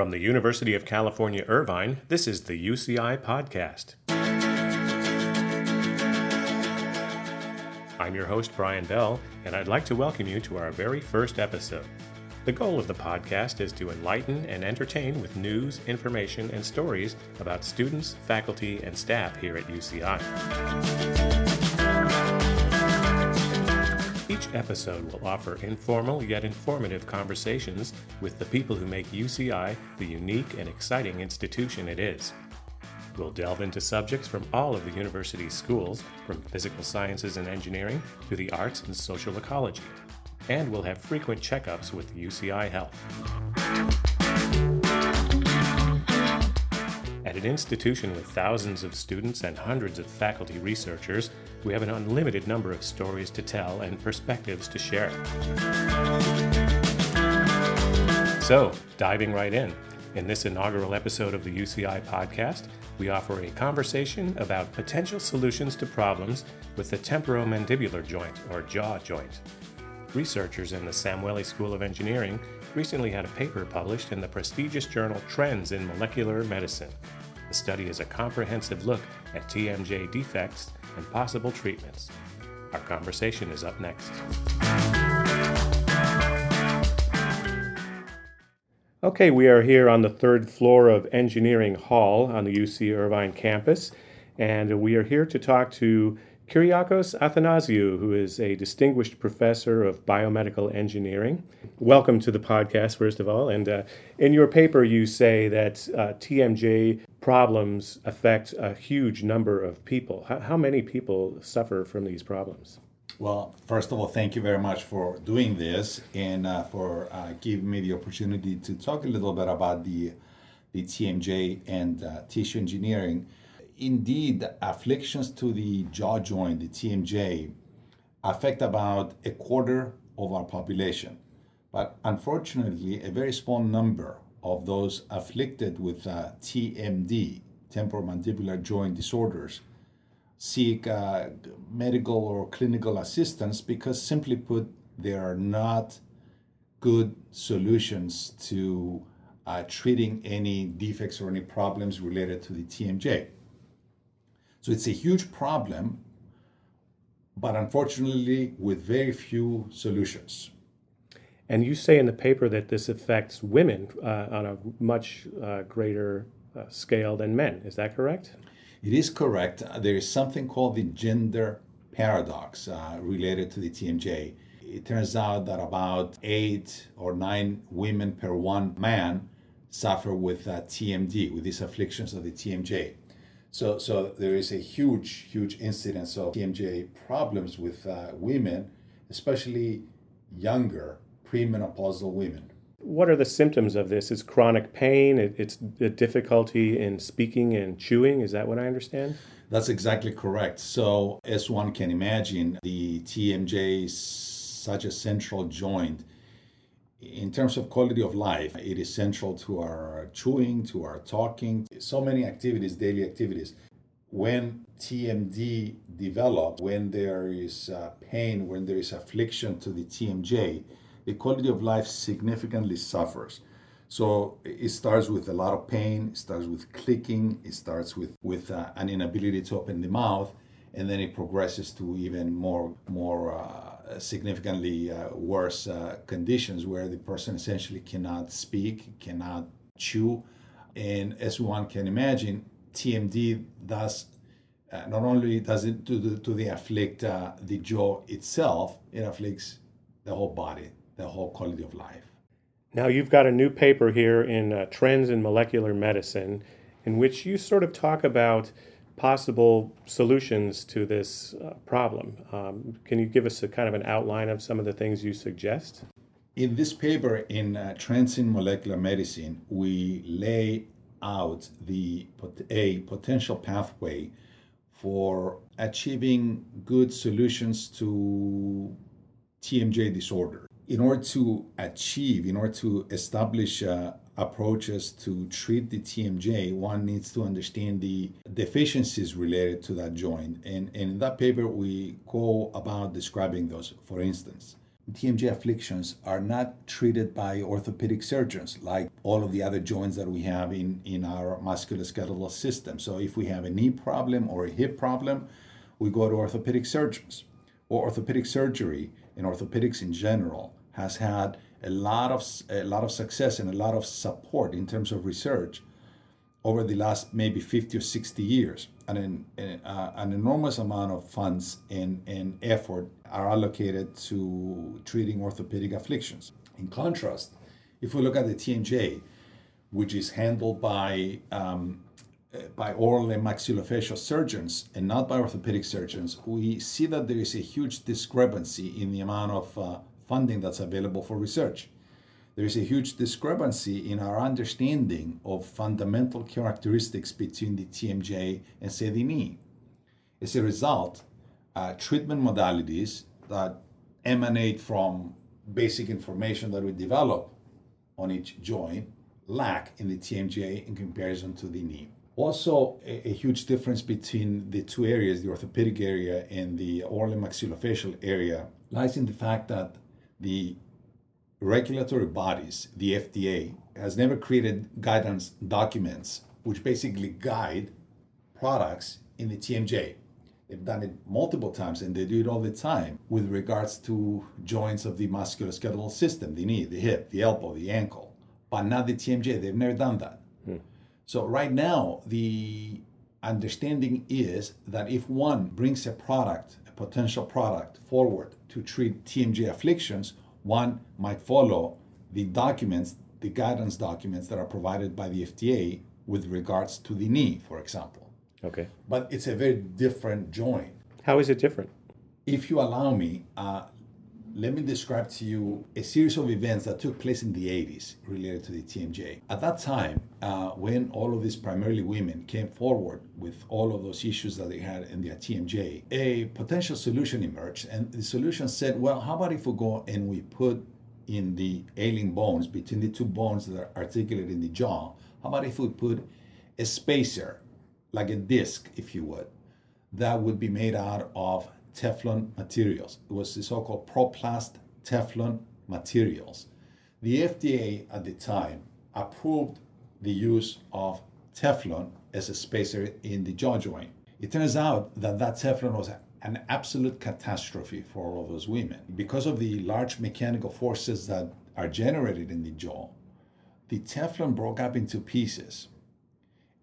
From the University of California, Irvine, this is the UCI Podcast. I'm your host, Brian Bell, and I'd like to welcome you to our very first episode. The goal of the podcast is to enlighten and entertain with news, information, and stories about students, faculty, and staff here at UCI. Episode will offer informal yet informative conversations with the people who make UCI the unique and exciting institution it is. We'll delve into subjects from all of the university's schools, from physical sciences and engineering to the arts and social ecology. And we'll have frequent checkups with UCI Health. An institution with thousands of students and hundreds of faculty researchers, we have an unlimited number of stories to tell and perspectives to share. So, diving right in, in this inaugural episode of the UCI podcast, we offer a conversation about potential solutions to problems with the temporomandibular joint, or jaw joint. Researchers in the Samueli School of Engineering recently had a paper published in the prestigious journal Trends in Molecular Medicine. The study is a comprehensive look at TMJ defects and possible treatments. Our conversation is up next. Okay, we are here on the third floor of Engineering Hall on the UC Irvine campus, and we are here to talk to Kyriacos Athanasiou, who is a distinguished professor of biomedical engineering. Welcome to the podcast, first of all. And uh, in your paper, you say that uh, TMJ problems affect a huge number of people. How, how many people suffer from these problems? Well, first of all, thank you very much for doing this and uh, for uh, giving me the opportunity to talk a little bit about the, the TMJ and uh, tissue engineering indeed, afflictions to the jaw joint, the TMJ, affect about a quarter of our population. But unfortunately, a very small number of those afflicted with uh, TMD, temporomandibular joint disorders, seek uh, medical or clinical assistance because, simply put, there are not good solutions to uh, treating any defects or any problems related to the TMJ. So it's a huge problem, but unfortunately, with very few solutions. And you say in the paper that this affects women uh, on a much uh, greater uh, scale than men. Is that correct? It is correct. There is something called the gender paradox uh, related to the TMJ. It turns out that about eight or nine women per one man suffer with uh, TMD, with these afflictions of the TMJ. So, so there is a huge, huge incidence of TMJ problems with uh, women, especially younger premenopausal women. What are the symptoms of this? It's chronic pain? it's the difficulty in speaking and chewing. Is that what I understand? That's exactly correct. So, as one can imagine, the TMJ is such a central joint in terms of quality of life, it is central to our chewing, to our talking, so many activities, daily activities. When TMD develops, when there is uh, pain, when there is affliction to the TMJ, the quality of life significantly suffers. So it starts with a lot of pain, it starts with clicking, it starts with, with uh, an inability to open the mouth, and then it progresses to even more, more uh, significantly uh, worse uh, conditions where the person essentially cannot speak, cannot chew. And as one can imagine, TMD does uh, not only does it to the, to the afflict uh, the jaw itself, it afflicts the whole body, the whole quality of life. Now, you've got a new paper here in uh, Trends in Molecular Medicine, in which you sort of talk about possible solutions to this uh, problem. Um, can you give us a kind of an outline of some of the things you suggest? In this paper in uh, Trends in Molecular Medicine, we lay out the a potential pathway for achieving good solutions to TMJ disorder. In order to achieve, in order to establish uh, approaches to treat the TMJ, one needs to understand the deficiencies related to that joint. And, and in that paper, we go about describing those. For instance, TMJ afflictions are not treated by orthopedic surgeons like all of the other joints that we have in, in our musculoskeletal system. So if we have a knee problem or a hip problem, we go to orthopedic surgeons. Or orthopedic surgery and orthopedics in general has had a lot of a lot of success and a lot of support in terms of research over the last maybe 50 or 60 years. And an, uh, an enormous amount of funds and, and effort are allocated to treating orthopedic afflictions. In contrast, if we look at the TMJ, which is handled by um, by oral and maxillofacial surgeons and not by orthopedic surgeons, we see that there is a huge discrepancy in the amount of uh, funding that's available for research. There is a huge discrepancy in our understanding of fundamental characteristics between the TMJ and, knee. As a result, uh, treatment modalities that emanate from basic information that we develop on each joint lack in the TMJ in comparison to the knee. Also, a, a, huge difference between the two areas, the orthopedic area and the oral and maxillofacial area, lies in the fact that the regulatory bodies, the FDA, has never created guidance documents which basically guide products in the TMJ. They've done it multiple times and they do it all the time with regards to joints of the musculoskeletal system, the knee, the hip, the elbow, the ankle, but not the TMJ. They've never done that. Hmm. So, right now, the understanding is that if one brings a product, potential product, forward to treat TMJ afflictions, one might follow the documents, the guidance documents that are provided by the FDA with regards to the knee, for example. Okay. But it's a very different joint. How is it different? If you allow me, uh, let me describe to you a series of events that took place in the 80s related to the TMJ. At that time, uh, when all of these primarily women came forward with all of those issues that they had in their TMJ, a potential solution emerged. And the solution said, well, how about if we go and we put in the ailing bones, between the two bones that are articulated in the jaw, how about if we put a spacer like a disc, if you would, that would be made out of Teflon materials. It was the so called Proplast Teflon materials. The FDA at the time approved the use of Teflon as a spacer in the jaw joint. It turns out that that Teflon was an absolute catastrophe for all of those women. Because of the large mechanical forces that are generated in the jaw, the Teflon broke up into pieces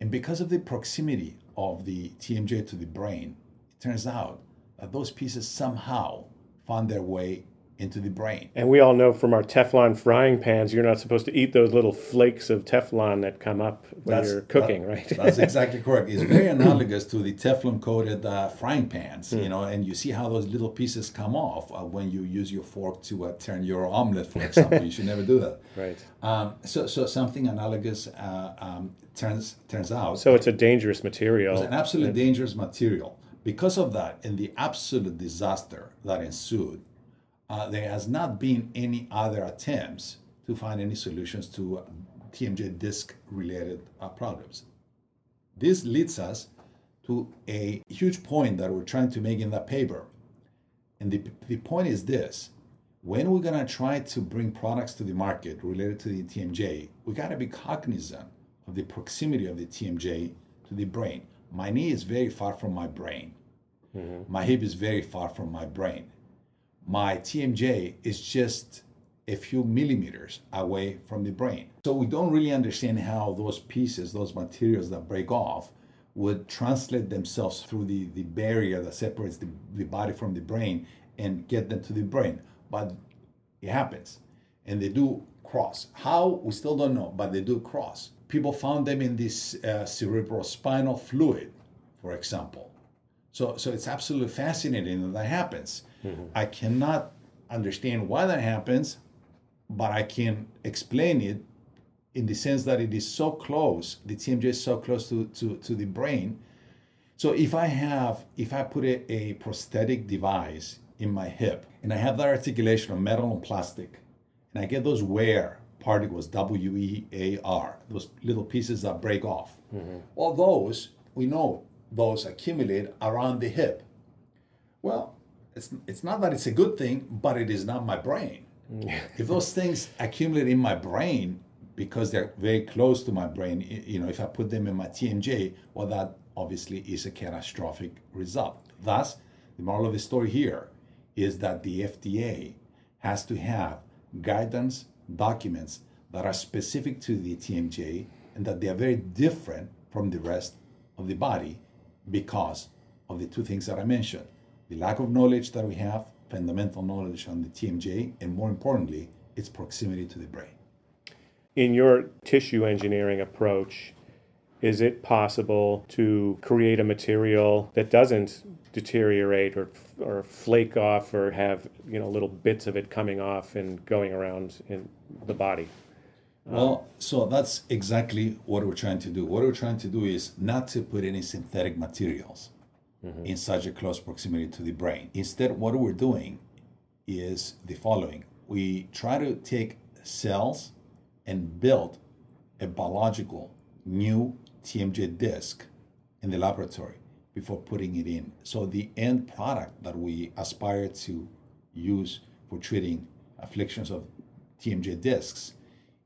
and because of the proximity of the TMJ to the brain, it turns out that those pieces somehow found their way into the brain. And we all know from our Teflon frying pans, you're not supposed to eat those little flakes of Teflon that come up when that's, you're cooking, that, right? that's exactly correct. It's very analogous to the Teflon coated uh, frying pans, mm. you know, and you see how those little pieces come off uh, when you use your fork to uh, turn your omelet, for example. you should never do that. Right. Um, so, so something analogous uh, um, turns turns out. So it's a dangerous material. It's an absolutely dangerous material. Because of that, and the absolute disaster that ensued, uh, there has not been any other attempts to find any solutions to TMJ disk related uh, problems. This leads us to a huge point that we're trying to make in that paper. And the, the point is this when we're going to try to bring products to the market related to the TMJ, we got to be cognizant of the proximity of the TMJ to the brain. My knee is very far from my brain. Mm-hmm. My hip is very far from my brain my TMJ is just a few millimeters away from the brain. So we don't really understand how those pieces, those materials that break off, would translate themselves through the, the barrier that separates the, the body from the brain and get them to the brain. But it happens. And they do cross. How? We still don't know, but they do cross. People found them in this uh, cerebrospinal fluid, for example. So, so it's absolutely fascinating that that happens. Mm-hmm. I cannot understand why that happens, but I can explain it in the sense that it is so close, the TMJ is so close to, to, to the brain. So if I have, if I put a, a prosthetic device in my hip and I have that articulation of metal and plastic, and I get those wear particles, W E A R, those little pieces that break off. Mm-hmm. All those, we know those accumulate around the hip. Well, it's, it's not that it's a good thing, but it is not my brain. if those things accumulate in my brain because they're very close to my brain, you know, if I put them in my TMJ, well, that obviously is a catastrophic result. Thus, the moral of the story here is that the FDA has to have guidance documents that are specific to the TMJ and that they are very different from the rest of the body because of the two things that I mentioned the lack of knowledge that we have, fundamental knowledge on the TMJ, and more importantly, its proximity to the brain. In your tissue engineering approach, is it possible to create a material that doesn't deteriorate or or flake off or have you know little bits of it coming off and going around in the body? Well, so that's exactly what we're trying to do. What we're trying to do is not to put any synthetic materials mm-hmm. in such a close proximity to the brain. Instead, what we're doing is the following we try to take cells and build a biological new TMJ disc in the laboratory before putting it in. So the end product that we aspire to use for treating afflictions of TMJ discs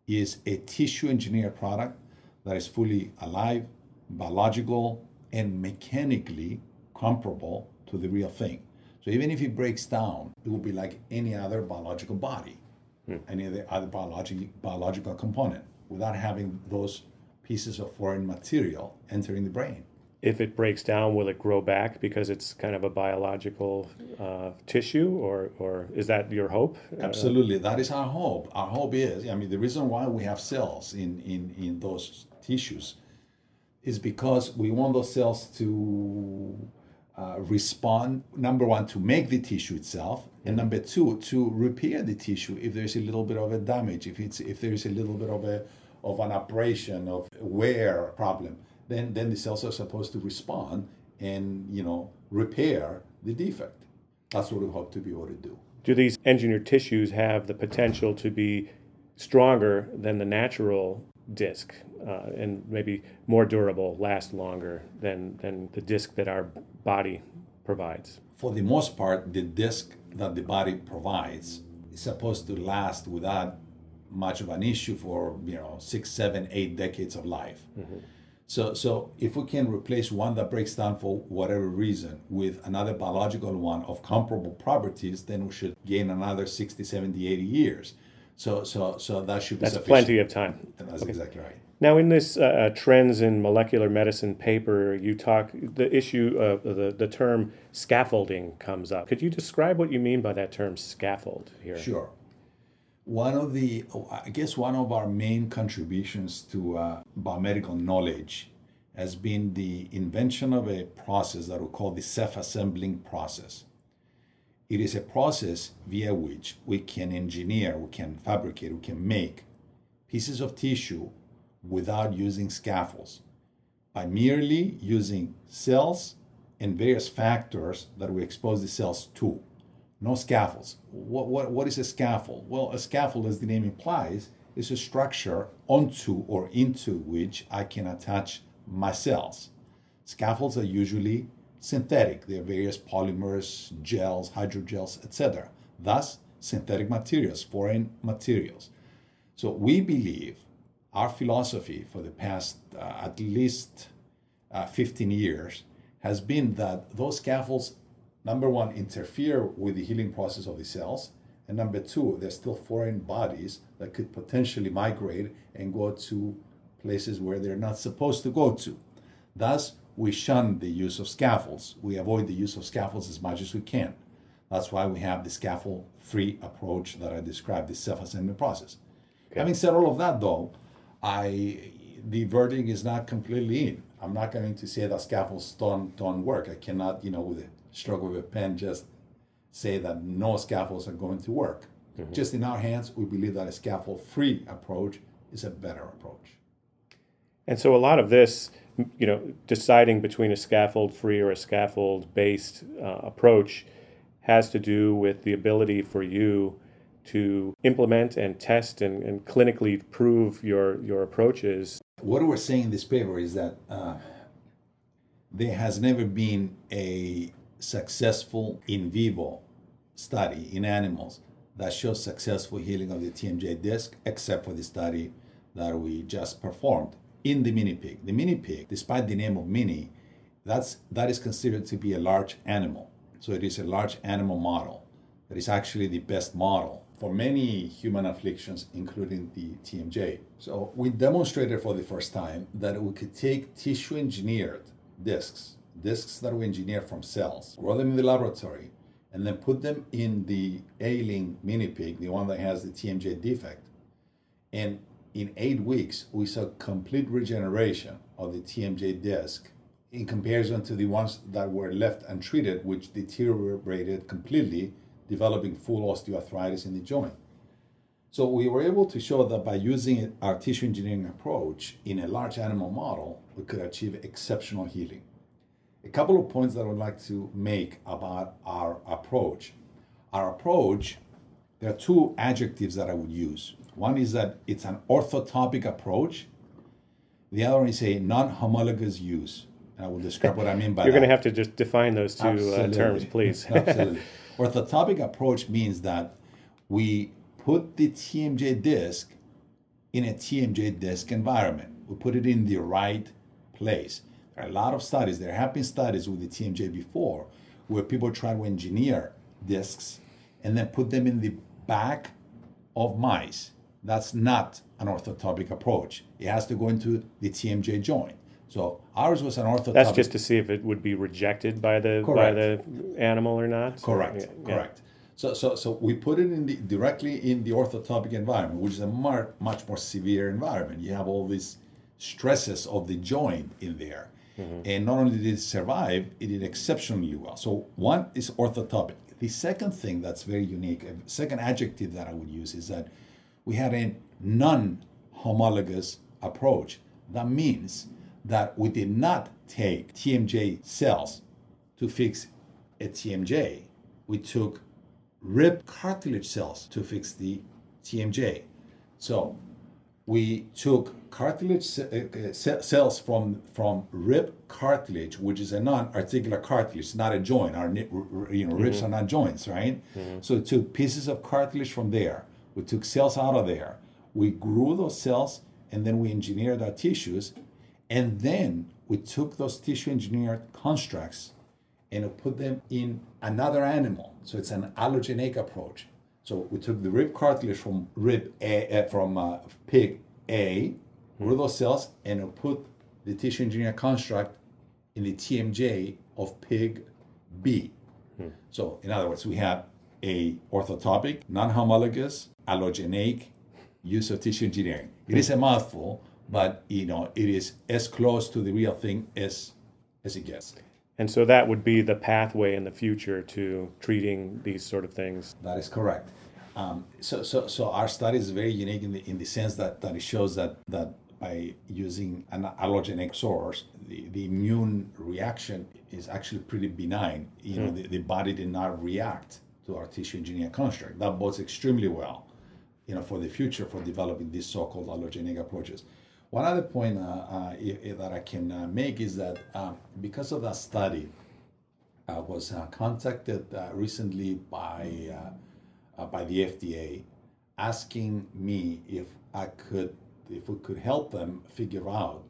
is a tissue engineered product that is fully alive, biological, and mechanically comparable to the real thing. So even if it breaks down, it will be like any other biological body, hmm. any other, biological component, without having those pieces of foreign material entering the brain if it breaks down, will it grow back because it's kind of a biological uh, tissue, or or is that your hope? Uh, Absolutely, that is our hope. Our hope is, I mean, the reason why we have cells in in in those tissues is because we want those cells to uh, respond. Number one, to make the tissue itself, and number two, to repair the tissue if there's a little bit of a damage, if it's if there's a little bit of a of an abrasion of wear problem then then the cells are supposed to respond and you know repair the defect. That's what we hope to be able to do. Do these engineered tissues have the potential to be stronger than the natural disc uh, and maybe more durable, last longer than, than the disc that our body provides? For the most part, the disc that the body provides is supposed to last without much of an issue for you know six, seven, eight decades of life. Mm-hmm. So, so if we can replace one that breaks down for whatever reason with another biological one of comparable properties, then we should gain another 60, 70, 80 years. So, so, so that should be That's sufficient. plenty of time. That's okay. exactly right. Now, in this uh, uh, trends in molecular medicine paper, you talk the issue of the, the term scaffolding comes up. Could you describe what you mean by that term scaffold here? Sure one of the i guess one of our main contributions to uh, biomedical knowledge has been the invention of a process that we call the self-assembling process. It is a process via which we can engineer we can fabricate we can make pieces of tissue without using scaffolds by merely using cells and various factors that we expose the cells to no scaffolds. What, what, what is a scaffold? Well, a scaffold, as the name implies, is a structure onto or into which I can attach my cells. Scaffolds are usually synthetic. They are various polymers, gels, hydrogels, etc. Thus, synthetic materials, foreign materials. So we believe our philosophy for the past uh, at least uh, 15 years has been that those scaffolds number one, interfere with the healing process of the cells. And number two, there's still foreign bodies that could potentially migrate and go to places where they're not supposed to go to. Thus, we shun the use of scaffolds. We avoid the use of scaffolds as much as we can. That's why we have the scaffold free approach that I described, the self assembly process. Okay. Having said all of that, though, I the verdict is not completely in. I'm not going to say that scaffolds don't, don't work. I cannot, you know, with stroke with a pen just say that no scaffolds are going to work. Mm-hmm. Just in our hands, we believe that a scaffold free approach is a better approach. And so a lot of this, you know, deciding between a scaffold free or a scaffold based uh, approach has to do with the ability for you to implement and test and, and clinically prove your, your approaches. What we're saying in this paper is that uh, there has never been a successful in vivo study in animals that shows successful healing of the TMJ disc, except for the study that we just performed in the mini pig. The mini pig, despite the name of mini, that's that is considered to be a large animal. So it is a large animal model that is actually the best model for many human afflictions, including the TMJ. So we demonstrated for the first time that we could take tissue engineered discs, discs that we engineer from cells, grow them in the laboratory, and then put them in the ailing mini pig, the one that has the TMJ defect. And in eight weeks, we saw complete regeneration of the TMJ disc in comparison to the ones that were left untreated, which deteriorated completely developing full osteoarthritis in the joint. So we were able to show that by using our tissue engineering approach in a large animal model, we could achieve exceptional healing. A couple of points that I would like to make about our approach. Our approach, there are two adjectives that I would use. One is that it's an orthotopic approach. The other is a non-homologous use. And I will describe what I mean by that. You're going to have to just define those two uh, terms, please. Absolutely. Orthotopic approach means that we put the TMJ disc in a TMJ disc environment. We put it in the right place. There are a lot of studies, there have been studies with the TMJ before where people try to engineer discs and then put them in the back of mice. That's not an orthotopic approach. It has to go into the TMJ joint. So ours was an orthotopic. That's just to see if it would be rejected by the by the animal or not. Correct. Yeah. Correct. So, so, so we put it in the directly in the orthotopic environment, which is a mar- much more severe environment. You have all these stresses of the joint in there, Mm-hmm. and not only did it survive, it did exceptionally well. So one is orthotopic. The second thing that's very unique, a second adjective that I would use is that we had a non-homologous approach. That means that we did not take TMJ cells to fix a TMJ. We took rib cartilage cells to fix the TMJ. So we took cartilage uh, uh, ce- cells from from rib cartilage, which is a non-articular cartilage, not a joint. Our ni- r- r- you know ribs mm-hmm. are not joints, right? Mm-hmm. So we took pieces of cartilage from there. We took cells out of there. We grew those cells, and then we engineered our tissues, and then we took those tissue engineered constructs and put them in another animal. So it's an allogeneic approach. So we took the rib cartilage from rib A, uh, from uh, pig A, grew those cells, and we put the tissue engineered construct in the TMJ of pig B. So in other words, we have a orthotopic, non-homologous, allogeneic use of tissue engineering. It is a mouthful, but you know it is as close to the real thing as as it gets. And so that would be the pathway in the future to treating these sort of things. That is correct. Um, so, so, so our study is very unique in the in the sense that, that it shows that that by using an allogenic source, the, the immune reaction is actually pretty benign. You know, the, the body did not react to our tissue engineering construct. That bodes extremely well, you know, for the future for developing these so-called allogenic approaches. One other point uh, uh, that I can uh, make is that um, because of that study, I was uh, contacted uh, recently by uh, uh, by the FDA, asking me if I could if we could help them figure out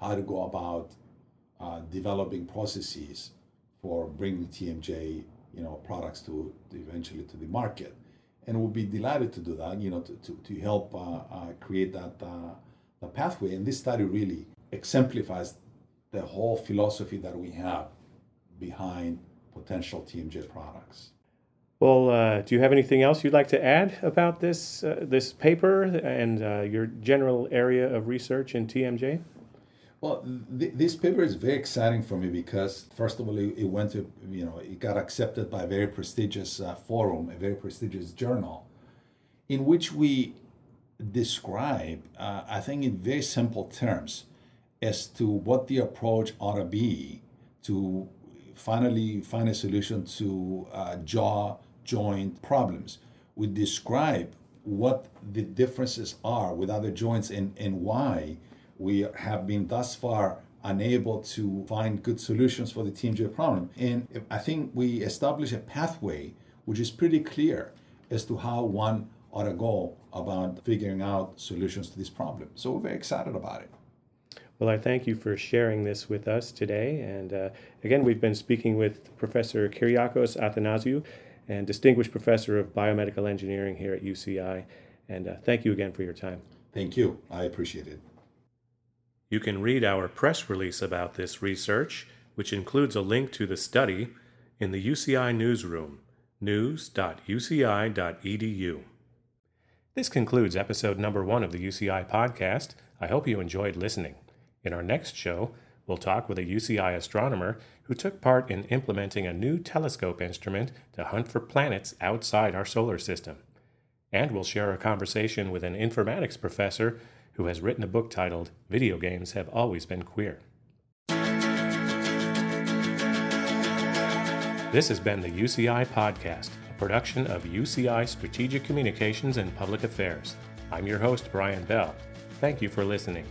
how to go about uh, developing processes for bringing TMJ you know products to, to eventually to the market, and we'll be delighted to do that. You know to to, to help uh, uh, create that uh, the pathway. And this study really exemplifies the whole philosophy that we have behind potential TMJ products. Well, uh, do you have anything else you'd like to add about this uh, this paper and uh, your general area of research in TMJ? Well, th- this paper is very exciting for me because, first of all, it, it went to, you know, it got accepted by a very prestigious uh, forum, a very prestigious journal, in which we describe, uh, I think, in very simple terms, as to what the approach ought to be to finally find a solution to uh, jaw joint problems. We describe what the differences are with other joints and, and why we have been thus far unable to find good solutions for the TMJ problem. And I think we establish a pathway which is pretty clear as to how one ought to go about figuring out solutions to this problem. So we're very excited about it. Well, I thank you for sharing this with us today. And uh, again, we've been speaking with Professor Kyriacos Athanasiou and Distinguished Professor of Biomedical Engineering here at UCI. And uh, thank you again for your time. Thank you. I appreciate it. You can read our press release about this research, which includes a link to the study, in the UCI newsroom, news.uci.edu. This concludes episode number one of the UCI podcast. I hope you enjoyed listening. In our next show, we'll talk with a UCI astronomer who took part in implementing a new telescope instrument to hunt for planets outside our solar system. And we'll share a conversation with an informatics professor who has written a book titled Video Games Have Always Been Queer. This has been the UCI Podcast, production of UCI Strategic Communications and Public Affairs. I'm your host, Brian Bell. Thank you for listening.